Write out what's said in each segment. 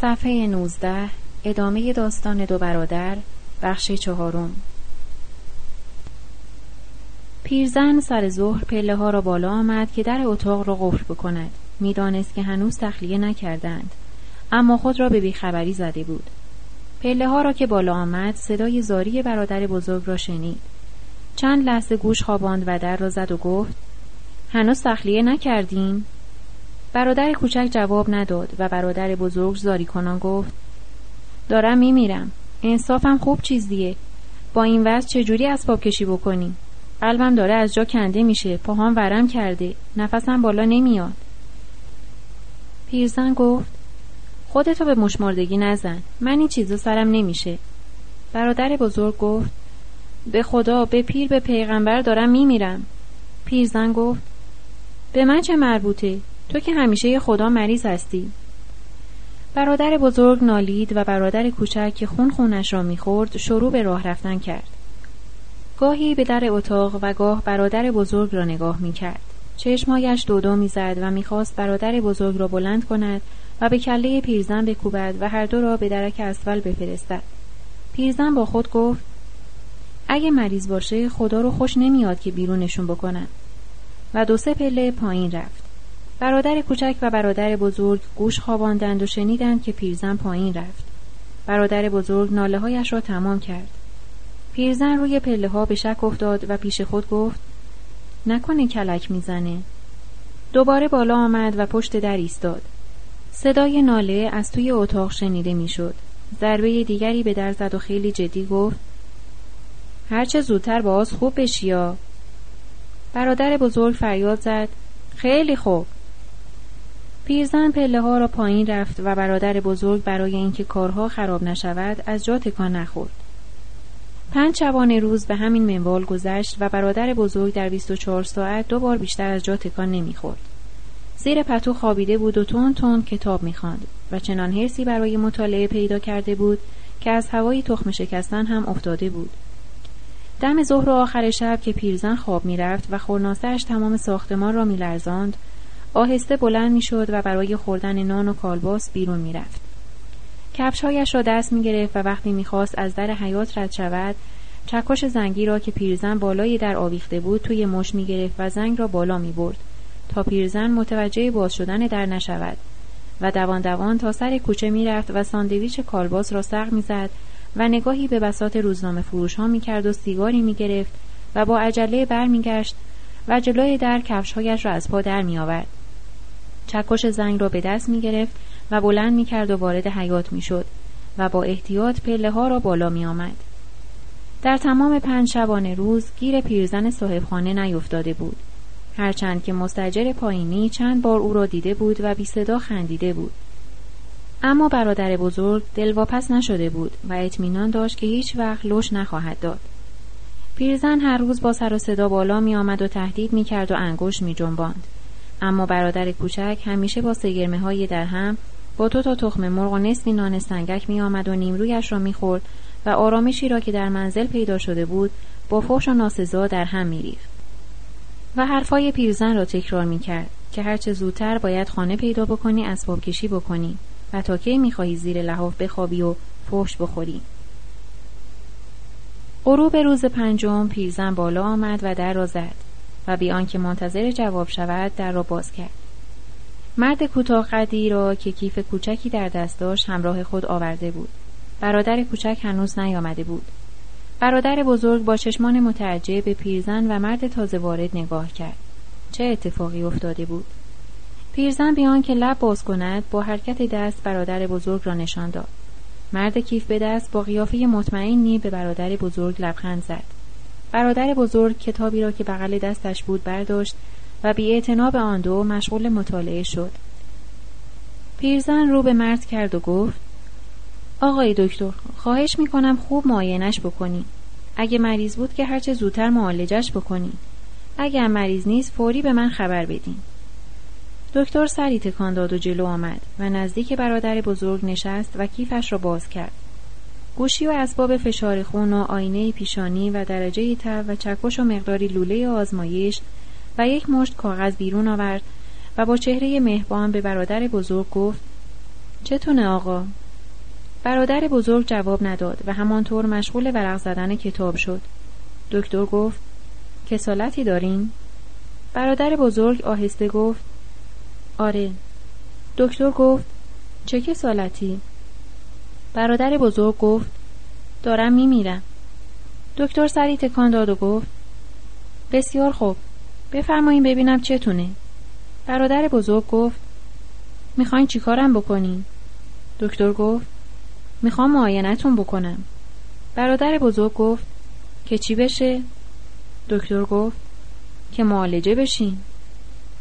صفحه 19 ادامه داستان دو برادر بخش چهارم. پیرزن سر ظهر پله ها را بالا آمد که در اتاق را قفل بکند. می‌دانست که هنوز تخلیه نکردند اما خود را به بیخبری زده بود. پله ها را که بالا آمد صدای زاری برادر بزرگ را شنید. چند لحظه گوش خواباند و در را زد و گفت هنوز تخلیه نکردیم؟ برادر کوچک جواب نداد و برادر بزرگ زاری کنان گفت دارم میمیرم. انصافم خوب چیزیه با این وضع چجوری اسباب کشی بکنیم؟ قلبم داره از جا کنده میشه. پاهام ورم کرده. نفسم بالا نمیاد. پیرزن گفت خودتو به مشمردگی نزن. من این چیزا سرم نمیشه. برادر بزرگ گفت به خدا به پیر به پیغمبر دارم میمیرم. پیرزن گفت به من چه مربوطه؟ تو که همیشه خدا مریض هستی. برادر بزرگ نالید و برادر کوچک که خون خونش را می‌خورد شروع به راه رفتن کرد. گاهی به در اتاق و گاه برادر بزرگ را نگاه می‌کرد. چشمهایش دودو می‌زد و می‌خواست برادر بزرگ را بلند کند و به کله پیرزن بکوبد و هر دو را به درک اسفل بفرستد. پیرزن با خود گفت اگه مریض باشه خدا رو خوش نمیاد که بیرونشون بکنن. و دو سه پله پایین رفت. برادر کوچک و برادر بزرگ گوش خواباندند و شنیدند که پیرزن پایین رفت. برادر بزرگ ناله هایش را تمام کرد. پیرزن روی پله ها به شک افتاد و پیش خود گفت نکنه کلک می‌زنه. دوباره بالا آمد و پشت در ایستاد. صدای ناله از توی اتاق شنیده می‌شد. ضربه دیگری به در زد و خیلی جدی گفت هرچه زودتر باز خوب بشیا برادر بزرگ فریاد زد خیلی خوب. پیرزن پله ها را پایین رفت و برادر بزرگ برای اینکه کارها خراب نشود از جا تکان نخورد. پنج شبانه روز به همین منوال گذشت و برادر بزرگ در 24 ساعت دو بار بیشتر از جا تکان نمی‌خورد. زیر پتو خوابیده بود و تون تون کتاب می‌خواند و چنان حرسی برای مطالعه پیدا کرده بود که از هوای تخم شکستن هم افتاده بود. دم ظهر آخر شب که پیرزن خواب می‌رفت و خورناسهش تمام ساختمان را میلرزاند آهسته بلند می‌شد و برای خوردن نان و کالباس بیرون می‌رفت کفشهایش را دست می گرفت و وقتی می‌خواست از در حیات رد شود چکش زنگی را که پیرزن بالای در آویخته بود توی مش می گرفت و زنگ را بالا می برد تا پیرزن متوجه باز شدن در نشود و دوان دوان تا سر کوچه می رفت و ساندویچ کالباس را سق می زد و نگاهی به بسات روزنامه فروش ها می کرد و سیگاری می گرفت و با عجله بر می گشت و جلوی در کفشهایش را از پا در می آورد. چکش زنگ را به دست می گرفت و بلند می کرد و وارد حیات می شد و با احتیاط پله ها را بالا می آمد. در تمام پنج شبانه روز گیر پیرزن صاحبخانه نیفتاده بود. هرچند که مستجر پایینی چند بار او را دیده بود و بی صدا خندیده بود. اما برادر بزرگ دلواپس نشده بود و اطمینان داشت که هیچ وقت لش نخواهد داد. پیرزن هر روز با سر و صدا بالا می آمد و تهدید می کرد و انگوش می جنباند. اما برادر کوچک همیشه با سگرمه های در هم با تو تا تخم مرغ و نصفی نان سنگک می آمد و نیمرویش را می خورد و آرامشی را که در منزل پیدا شده بود با فوش و ناسزا در هم می ریخت. و حرفای پیرزن را تکرار می کرد که هرچه زودتر باید خانه پیدا بکنی اسباب کشی بکنی و تا کی می خواهی زیر لحاف بخوابی و فوش بخوری. غروب روز پنجم پیرزن بالا آمد و در را زد. و بی آنکه منتظر جواب شود در را باز کرد. مرد کوتاه قدی را که کیف کوچکی در دست داشت همراه خود آورده بود. برادر کوچک هنوز نیامده بود. برادر بزرگ با چشمان متعجب به پیرزن و مرد تازه وارد نگاه کرد. چه اتفاقی افتاده بود؟ پیرزن بیان که لب باز کند با حرکت دست برادر بزرگ را نشان داد. مرد کیف به دست با قیافه مطمئنی به برادر بزرگ لبخند زد. برادر بزرگ کتابی را که بغل دستش بود برداشت و بی به آن دو مشغول مطالعه شد. پیرزن رو به مرد کرد و گفت آقای دکتر خواهش می‌کنم خوب معاینش بکنی. اگه مریض بود که هرچه زودتر معالجش بکنی. اگر مریض نیست فوری به من خبر بدین. دکتر سری تکان داد و جلو آمد و نزدیک برادر بزرگ نشست و کیفش را باز کرد. گوشی و اسباب فشار خون و آینه پیشانی و درجه تب و چکش و مقداری لوله آزمایش و یک مشت کاغذ بیرون آورد و با چهره مهربان به برادر بزرگ گفت چتونه آقا؟ برادر بزرگ جواب نداد و همانطور مشغول ورق زدن کتاب شد. دکتر گفت کسالتی دارین؟ برادر بزرگ آهسته گفت آره. دکتر گفت چه کسالتی؟ برادر بزرگ گفت دارم میمیرم. دکتر سری تکان داد و گفت بسیار خوب. بفرمایین ببینم چتونه. برادر بزرگ گفت می‌خواین چیکارم بکنین؟ دکتر گفت می‌خوام معاینتون بکنم. برادر بزرگ گفت که چی بشه؟ دکتر گفت که معالجه بشین.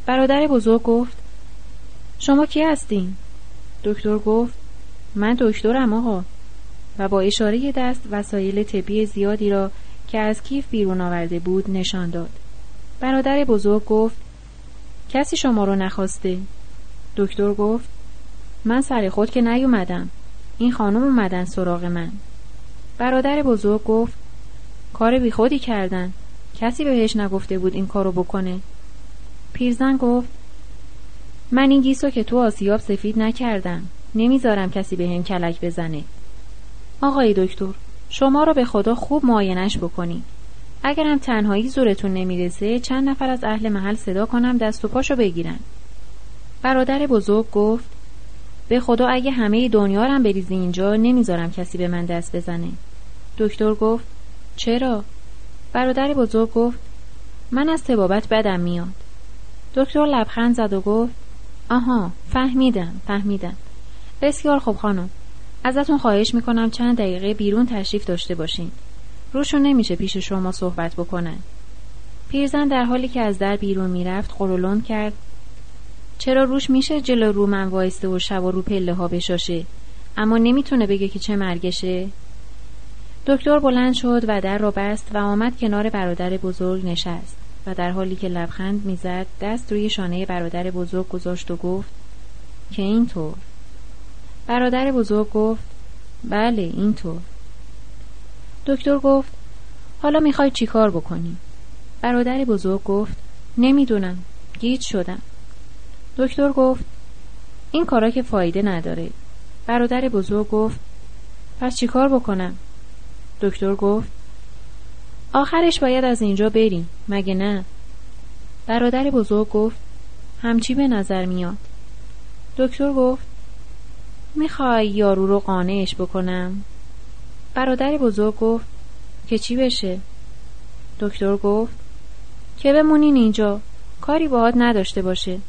برادر بزرگ گفت شما کی هستین؟ دکتر گفت من دکترم آقا. و با اشاره دست وسایل طبی زیادی را که از کیف بیرون آورده بود نشان داد. برادر بزرگ گفت کسی شما رو نخواسته. دکتر گفت من سر خود که نیومدم. این خانم اومدن سراغ من. برادر بزرگ گفت کار بی خودی کردن. کسی بهش نگفته بود این کارو بکنه. پیرزن گفت من این گیسو که تو آسیاب سفید نکردم. نمی‌ذارم کسی به هم کلک بزنه. آقای دکتر شما رو به خدا خوب معاینش بکنید اگرم تنهایی زورتون نمی‌رسه چند نفر از اهل محل صدا کنم دست و پاشو بگیرن. برادر بزرگ گفت به خدا اگه همه دنیا رم بریزی اینجا نمی‌ذارم کسی به من دست بزنه. دکتر گفت چرا؟ برادر بزرگ گفت من از تبابت بدم میاد. دکتر لبخند زد و گفت آها فهمیدم فهمیدم. بسیار خوب خانم. ازتون خواهش می‌کنم چند دقیقه بیرون تشریف داشته باشین. روشون نمیشه پیش شما صحبت بکنن. پیرزن در حالی که از در بیرون می‌رفت قرولون کرد. چرا روش میشه جلو رو من وایسته و شب و رو پله ها بشاشه؟ اما نمی‌تونه بگه که چه مرگشه؟ دکتر بلند شد و در را بست و آمد کنار برادر بزرگ نشست و در حالی که لبخند می‌زد دست روی شانه برادر بزرگ گذاشت و گفت که اینطور؟ برادر بزرگ گفت بله اینطور دکتر گفت حالا می‌خوای چیکار بکنی؟ برادر بزرگ گفت نمی‌دونم گیج شدم. دکتر گفت این کارا که فایده نداره. برادر بزرگ گفت پس چیکار بکنم؟ دکتر گفت آخرش باید از اینجا بریم مگه نه؟ برادر بزرگ گفت همچی به نظر میاد. دکتر گفت می‌خوای یارو رو قانعش بکنم؟ برادر بزرگ گفت که چی بشه؟ دکتر گفت که بمونین اینجا کاری باهات نداشته باشه.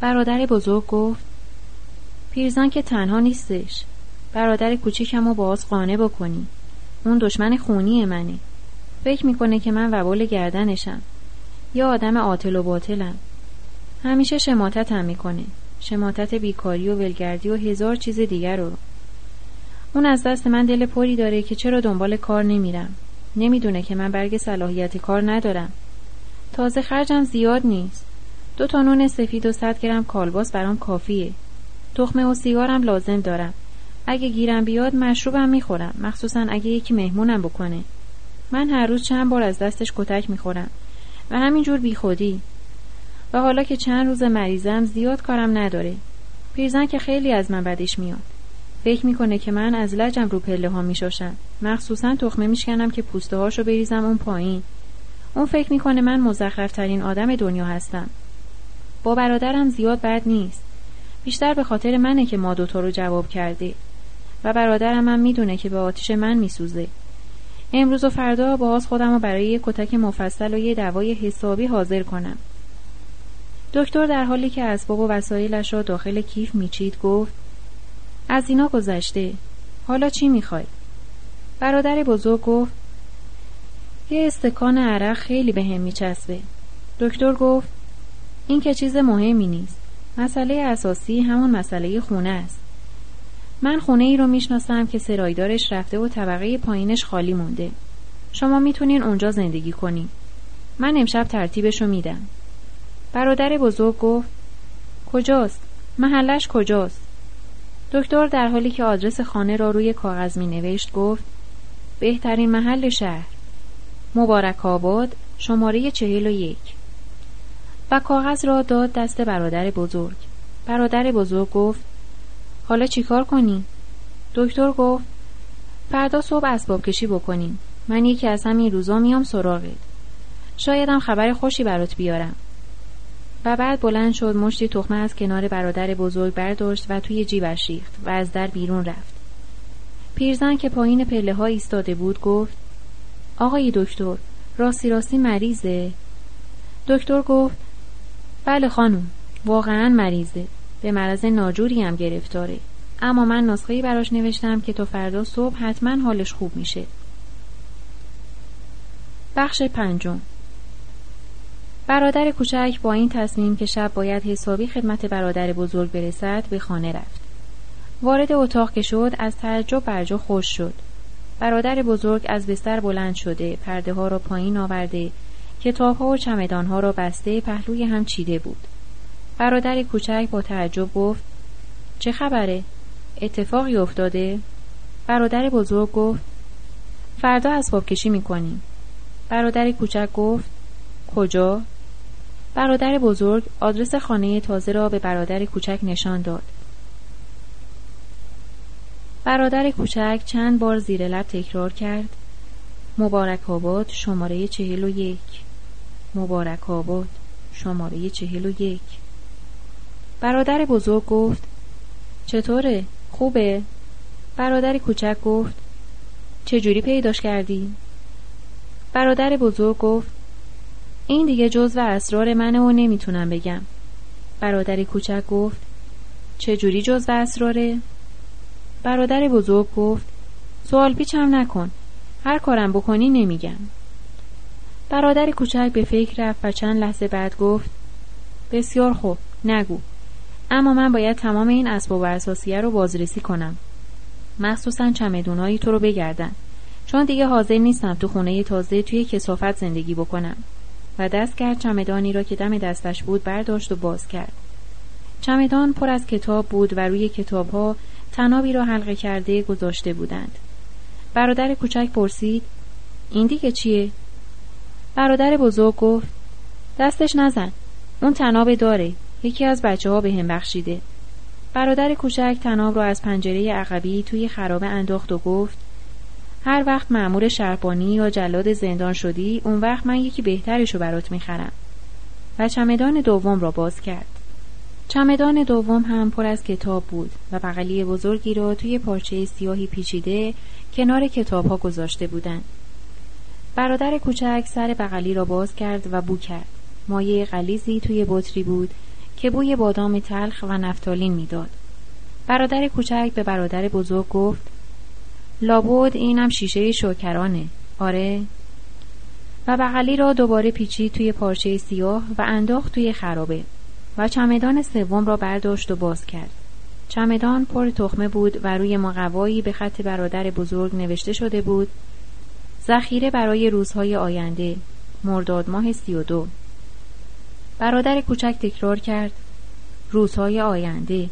برادر بزرگ گفت پیرزن که تنها نیستش. برادر کوچیکم رو باز قانع بکنی. اون دشمن خونی منه. فکر می‌کنه که من وبال گردنشم. یا آدم عاطل و باطلم. همیشه شماتت هم می‌کنه. شماتت بیکاری و ولگردی و هزار چیز دیگر رو. اون از دست من دل پری داره که چرا دنبال کار نمیرم. نمی‌دونه که من برگ صلاحیت کار ندارم. تازه خرجم زیاد نیست. دو تا نون سفید و صد گرم کالباس برام کافیه. تخمه و سیگارم لازم دارم. اگه گیرم بیاد مشروبم می‌خورم. مخصوصا اگه یکی مهمونم بکنه. من هر روز چند بار از دستش کتک می‌خورم. و همینجور بیخودی. و حالا که چند روز مریضم زیاد کارم نداره. پیرزن که خیلی از من بدش میاد. فکر می‌کنه که من از لجم رو پله ها میشاشم. مخصوصا تخمه میشکنم که پوسته هاشو بریزم اون پایین. اون فکر می‌کنه من مزخرفترین آدم دنیا هستم. با برادرم زیاد بد نیست. بیشتر به خاطر منه که ما دوتا رو جواب کرده. و برادرم هم می‌دونه که به آتیش من میسوزه. امروز و فردا باز خودم رو برای یه کتک مفصل و یه دوای حسابی حاضر کنم. دکتر در حالی که اسباب و وسایلش را داخل کیف میچید گفت از اینا گذشته. حالا چی می‌خوای؟ برادر بزرگ گفت یه استکان عرق خیلی به هم میچسبه. دکتر گفت این که چیز مهمی نیست. مسئله اساسی همون مسئله خونه است. من خونه ای رو می‌شناسم که سرایدارش رفته و طبقه پایینش خالی مونده. شما می‌تونین اونجا زندگی کنین. من امشب ترتیبش رو میدم. برادر بزرگ گفت کجاست؟ محلش کجاست؟ دکتر در حالی که آدرس خانه را روی کاغذ می نوشت گفت بهترین محل شهر مبارک آباد شماره چهل و یک و کاغذ را داد دست برادر بزرگ برادر بزرگ گفت حالا چیکار کنی؟ دکتر گفت فردا صبح اسباب کشی بکنیم من یکی از همین روزا میام سراغت شایدم خبر خوشی برات بیارم و بعد بلند شد مشتی تخمه از کنار برادر بزرگ برداشت و توی جیبش ریخت و از در بیرون رفت. پیرزن که پایین پله ها ایستاده بود گفت آقای دکتر راستی راستی مریضه؟ دکتر گفت بله خانم واقعا مریضه. به مرض ناجوری هم گرفتاره. اما من نسخه براش نوشتم که تا فردا صبح حتما حالش خوب میشه. بخش پنجم. برادر کوچک با این تصمیم که شب باید حسابی خدمت برادر بزرگ برسد به خانه رفت وارد اتاق که شد از تعجب برجا خوش شد برادر بزرگ از بستر بلند شده پرده ها را پایین آورده کتاب ها و چمدان ها را بسته پهلوی هم چیده بود برادر کوچک با تعجب گفت چه خبره؟ اتفاقی افتاده؟ برادر بزرگ گفت فردا اسباب کشی می‌کنیم برادر کوچک گفت کجا؟ برادر بزرگ آدرس خانه تازه را به برادر کوچک نشان داد برادر کوچک چند بار زیر لب تکرار کرد مبارک آباد شماره چهل و یک مبارک آباد شماره چهل و یک برادر بزرگ گفت چطوره؟ خوبه؟ برادر کوچک گفت چجوری پیداش کردی؟ برادر بزرگ گفت این دیگه جز و اسرار منه و نمی‌تونم بگم. برادر کوچک گفت چجوری جز و اسراره؟ برادر بزرگ گفت سوال پیچم نکن هر کارم بکنی نمیگم. برادر کوچک به فکر رفت و چند لحظه بعد گفت بسیار خوب نگو. اما من باید تمام این اسباب و اساسیه رو بازرسی کنم. مخصوصا چمدونایی تو رو بگردن. چون دیگه حاضر نیستم تو خونه تازه توی کسافت زندگی بکنم. و دست کرد چمدانی را که دم دستش بود برداشت و باز کرد. چمدان پر از کتاب بود و روی کتاب ها تنابی را حلقه کرده گذاشته بودند. برادر کوچک پرسید این دیگه چیه؟ برادر بزرگ گفت دستش نزن اون تناب داره یکی از بچه ها به هم بخشیده. برادر کوچک تناب را از پنجره عقبی توی خرابه انداخت و گفت هر وقت معمور شربانی یا جلاد زندان شدی اون وقت من یکی بهترشو برات می‌خرم و چمدان دوم را باز کرد چمدان دوم هم پر از کتاب بود و بغلی بزرگی را توی پارچه سیاهی پیچیده کنار کتاب ها گذاشته بودند. برادر کوچک سر بغلی را باز کرد و بو کرد. مایه غلیزی توی بطری بود که بوی بادام تلخ و نفتالین می‌داد. برادر کوچک به برادر بزرگ گفت لابد اینم شیشه شوکرانه آره. و بغلی را دوباره پیچی توی پارچه سیاه و انداخت توی خرابه و چمدان سوم را برداشت و باز کرد. چمدان پر تخمه بود و روی مقوایی به خط برادر بزرگ نوشته شده بود ذخیره برای روزهای آینده مرداد ماه سی و دو. برادر کوچک تکرار کرد روزهای آینده.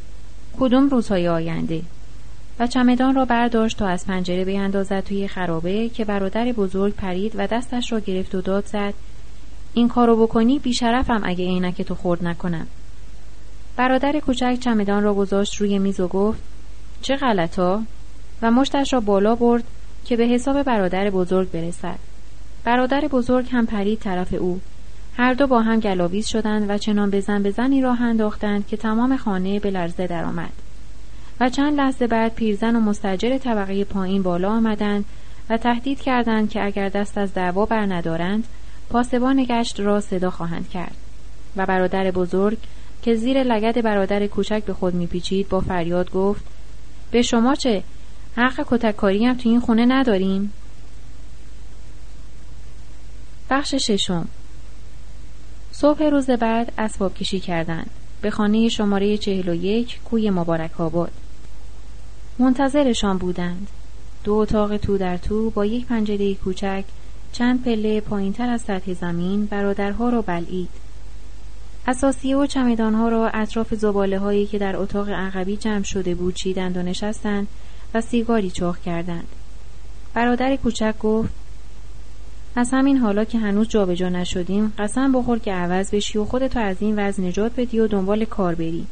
کدوم روزهای آینده؟ و چمدان را برداشت تا از پنجره بیاندازد توی خرابه که برادر بزرگ پرید و دستش را گرفت و داد زد این کارو بکنی بیشرفم اگه عینک تو خورد نکنم. برادر کوچک چمدان را گذاشت روی میز و گفت چه غلطا؟ و مشتش را بالا برد که به حساب برادر بزرگ برسد. برادر بزرگ هم پرید طرف او. هر دو با هم گلاویز شدند و چنان بزن بزنی راه انداختند که تمام خانه به لرزه درآمد. و چند لحظه بعد پیرزن و مستجر طبقه پایین بالا آمدند و تهدید کردند که اگر دست از دعوا بر ندارند پاسبان گشت را صدا خواهند کرد. و برادر بزرگ که زیر لگد برادر کوچک به خود میپیچید با فریاد گفت به شما چه؟ حق کتککاری هم تو این خونه نداریم؟ بخش ششم. صبح روز بعد اسباب کشی کردند. به خانه شماره چهل و یک کوی مبارک آباد. منتظرشان بودند. دو اتاق تو در تو با یک پنجره کوچک چند پله پایین تر از سطح زمین برادرها را بلعید. اساسیه و چمدانها را اطراف زباله هایی که در اتاق عقبی جمع شده بود چیدند و نشستند و سیگاری چخ کردند. برادر کوچک گفت از همین حالا که هنوز جابجا نشدیم قسم بخور که عوض بشی و خودتو از این وضع نجات بدی و دنبال کار بری.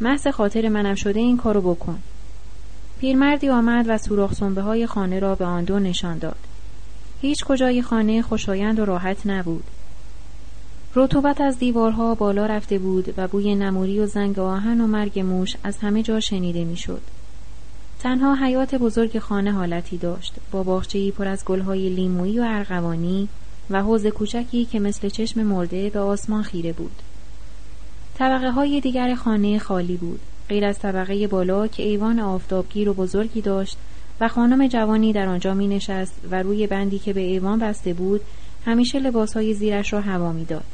محض خاطر منم شده این کارو بکن. پیرمردی آمد و سوراخ سنبه های خانه را به آن دو نشان داد هیچ کجای خانه خوشایند و راحت نبود رطوبت از دیوارها بالا رفته بود و بوی نموری و زنگ آهن و مرگ موش از همه جا شنیده می‌شد. تنها حیات بزرگ خانه حالتی داشت با باغچه‌ای پر از گلهای لیمویی و ارغوانی و حوز کوچکی که مثل چشم مرده به آسمان خیره بود. طبقه های دیگر خانه خالی بود غیر از طبقه بالا که ایوان آفتابگیر و بزرگی داشت و خانم جوانی در آنجا می نشست و روی بندی که به ایوان بسته بود همیشه لباسهای زیرش را هوا می‌داد.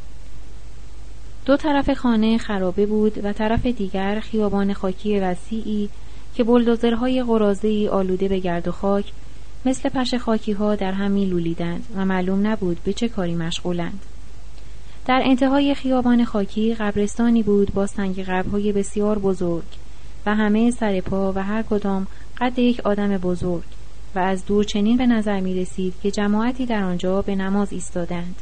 دو طرف خانه خرابه بود و طرف دیگر خیابان خاکی وسیعی که بلدوزرهای قرازه‌ای آلوده به گرد و خاک مثل پش خاکی ها در هم لولیدند و معلوم نبود به چه کاری مشغولند. در انتهای خیابان خاکی قبرستانی بود با سنگ قبرهای بسیار بزرگ و همه سر پا و هر کدام قد یک آدم بزرگ و از دور چنین به نظر می رسید که جماعتی در آنجا به نماز ایستادند.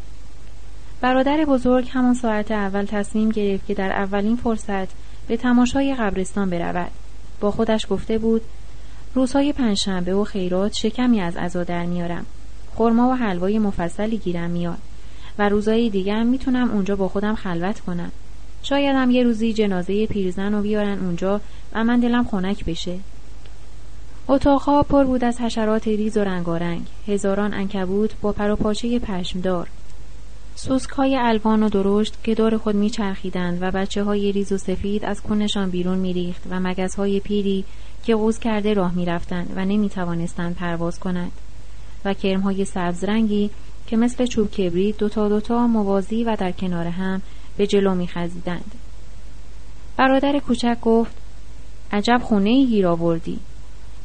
برادر بزرگ همان ساعت اول تصمیم گرفت که در اولین فرصت به تماشای قبرستان برود. با خودش گفته بود روزهای پنجشنبه و خیرات شکمی از عزا در میارم. خرما و حلوای مفصلی گیرم میاد و روزهای دیگه هم می‌تونم اونجا با خودم خلوت کنم. شایدم یه روزی جنازه پیرزن رو بیارن اونجا و من دلم خنک بشه. اتاقها پر بود از حشرات ریز و رنگارنگ هزاران انکبوت با پر و پاچه پشمدار سوسک های الوان و درشت که دور خود میچرخیدند و بچه های ریز و سفید از کنشان بیرون میریخت و مگس های پیری که قوز کرده راه می‌رفتند و نمی‌توانستند پرواز کنند و کرم های سبز رنگی که مثل چوب کبریت دوتا دوتا موازی و در کنار هم به جلو میخزیدند برادر کوچک گفت عجب خونه ای گیر آوردی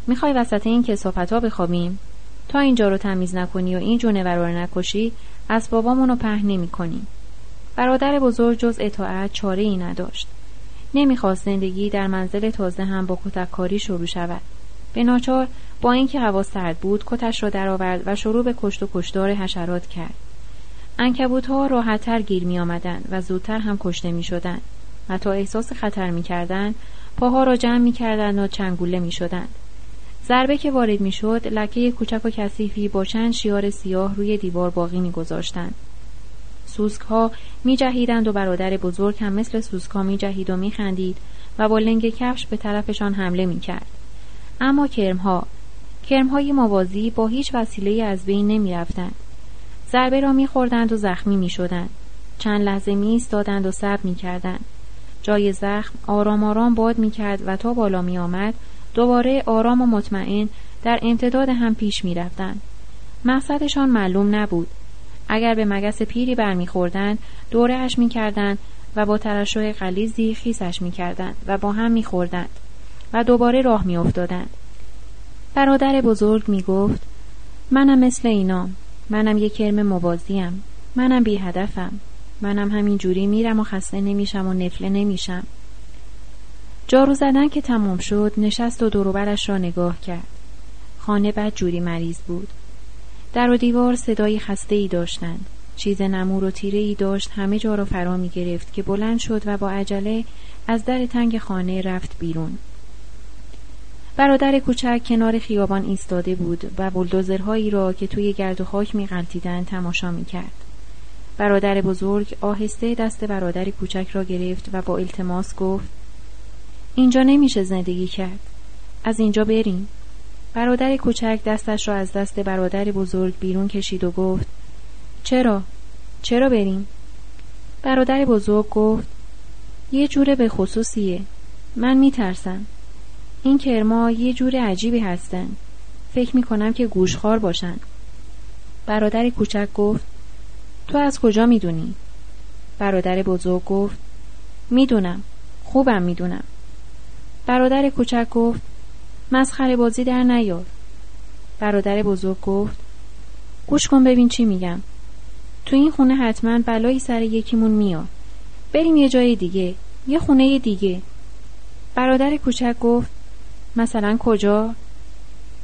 می‌خوای وسط این کسافت ها بخوابیم تا اینجا رو تمیز نکنی و این جونور رو نکشی اسبابامون رو پهن نمی کنیم. برادر بزرگ جز اطاعت چاره ای نداشت. نمی‌خواست زندگی در منزل تازه هم با کتککاری شروع شود. به ناچار با اینکه هوا سرد بود کتش را درآورد و شروع به کشت و کشتار حشرات کرد. انکبوت ها راحتتر گیر می آمدن و زودتر هم کشته می شدن و تا احساس خطر می کردن پاها را جمع می کردن و چنگوله می شدن. ضربه که وارد می شد لکه کوچک و کثیفی با چند شیار سیاه روی دیوار باقی می گذاشتند. سوسک ها می جهیدند و برادر بزرگ هم مثل سوسک ها می جهید و می خندید و با لنگ کفش به طرفشان حمله می کرد. اما کرم ها کرم های موازی با هیچ وسیله از بین نمی رفتند. ضربه را می و زخمی می شدند. چند لحظه می ایستادند و صبر می کردند. جای زخم آرام آرام باد می کرد و تا بالا می آمد دوباره آرام و مطمئن در امتداد هم پیش می رفتن. مقصدشان معلوم نبود. اگر به مگس پیری برمیخوردند دورهش می‌کردند و با ترشح قلیزی خیسش می‌کردند و با هم میخوردند و دوباره راه میافتادند برادر بزرگ می‌گفت منم مثل اینا. منم یک کرم موازیم. منم بی هدفم منم همین جوری میرم و خسته نمیشم و نفله نمیشم. جارو زدن که تمام شد نشست و دوروبرش را نگاه کرد. خانه بد جوری مریض بود. در و دیوار صدای خسته ای داشتند. چیز نمور و تیره ای داشت همه جا را فرا می گرفت که بلند شد و با عجله از در تنگ خانه رفت بیرون. برادر کوچک کنار خیابان ایستاده بود و بلدوزرهایی را که توی گرد و خاک می تماشا می کرد. برادر بزرگ آهسته دست برادر کوچک را گرفت و با التماس گفت اینجا نمیشه زندگی کرد از اینجا بریم برادر کوچک دستش را از دست برادر بزرگ بیرون کشید و گفت چرا؟ چرا بریم؟ برادر بزرگ گفت یه جوره به خصوصیه من میترسم این کرما یه جور عجیبی هستن. فکر می‌کنم که گوشخار باشن. برادر کوچک گفت تو از کجا می‌دونی؟ برادر بزرگ گفت می‌دونم خوبم می‌دونم. برادر کوچک گفت مسخره بازی در نیار. برادر بزرگ گفت گوش کن ببین چی میگم. تو این خونه حتما بلایی سر یکیمون میاد. بریم یه جای دیگه یه خونه دیگه. برادر کوچک گفت مثلا کجا؟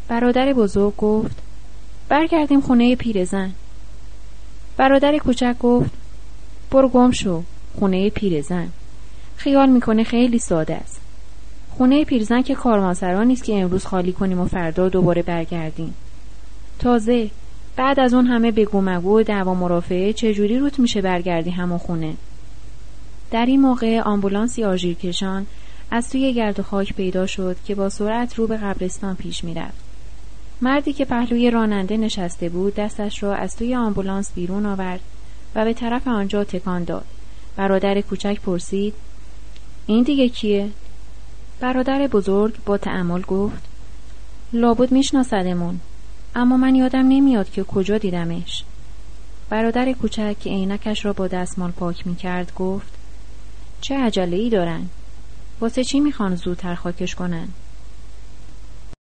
برادر بزرگ گفت برگردیم خونه پیرزن. برادر کوچک گفت برو گم شو خونه پیرزن. خیال می‌کنه خیلی ساده است. خونه پیرزن که کاروانسرا نیست که امروز خالی کنیم و فردا دوباره برگردیم. تازه بعد از اون همه بگو مگو و دعوا مرافعه چجوری روت میشه برگردی همون خونه؟ در این موقع آمبولانسی آژیرکشان از توی گرد و خاک پیدا شد که با سرعت رو به قبرستان پیش می‌رفت. مردی که پهلوی راننده نشسته بود دستش را از توی آمبولانس بیرون آورد و به طرف آنجا تکان داد. برادر کوچک پرسید این دیگه کیه؟ برادر بزرگ با تعمل گفت لابد میشناسدمون اما من یادم نمیاد که کجا دیدمش. برادر کوچک که عینکش را با دستمال پاک می‌کرد گفت چه عجله ای دارن؟ واسه چی می‌خوان زودتر خاکش کنن؟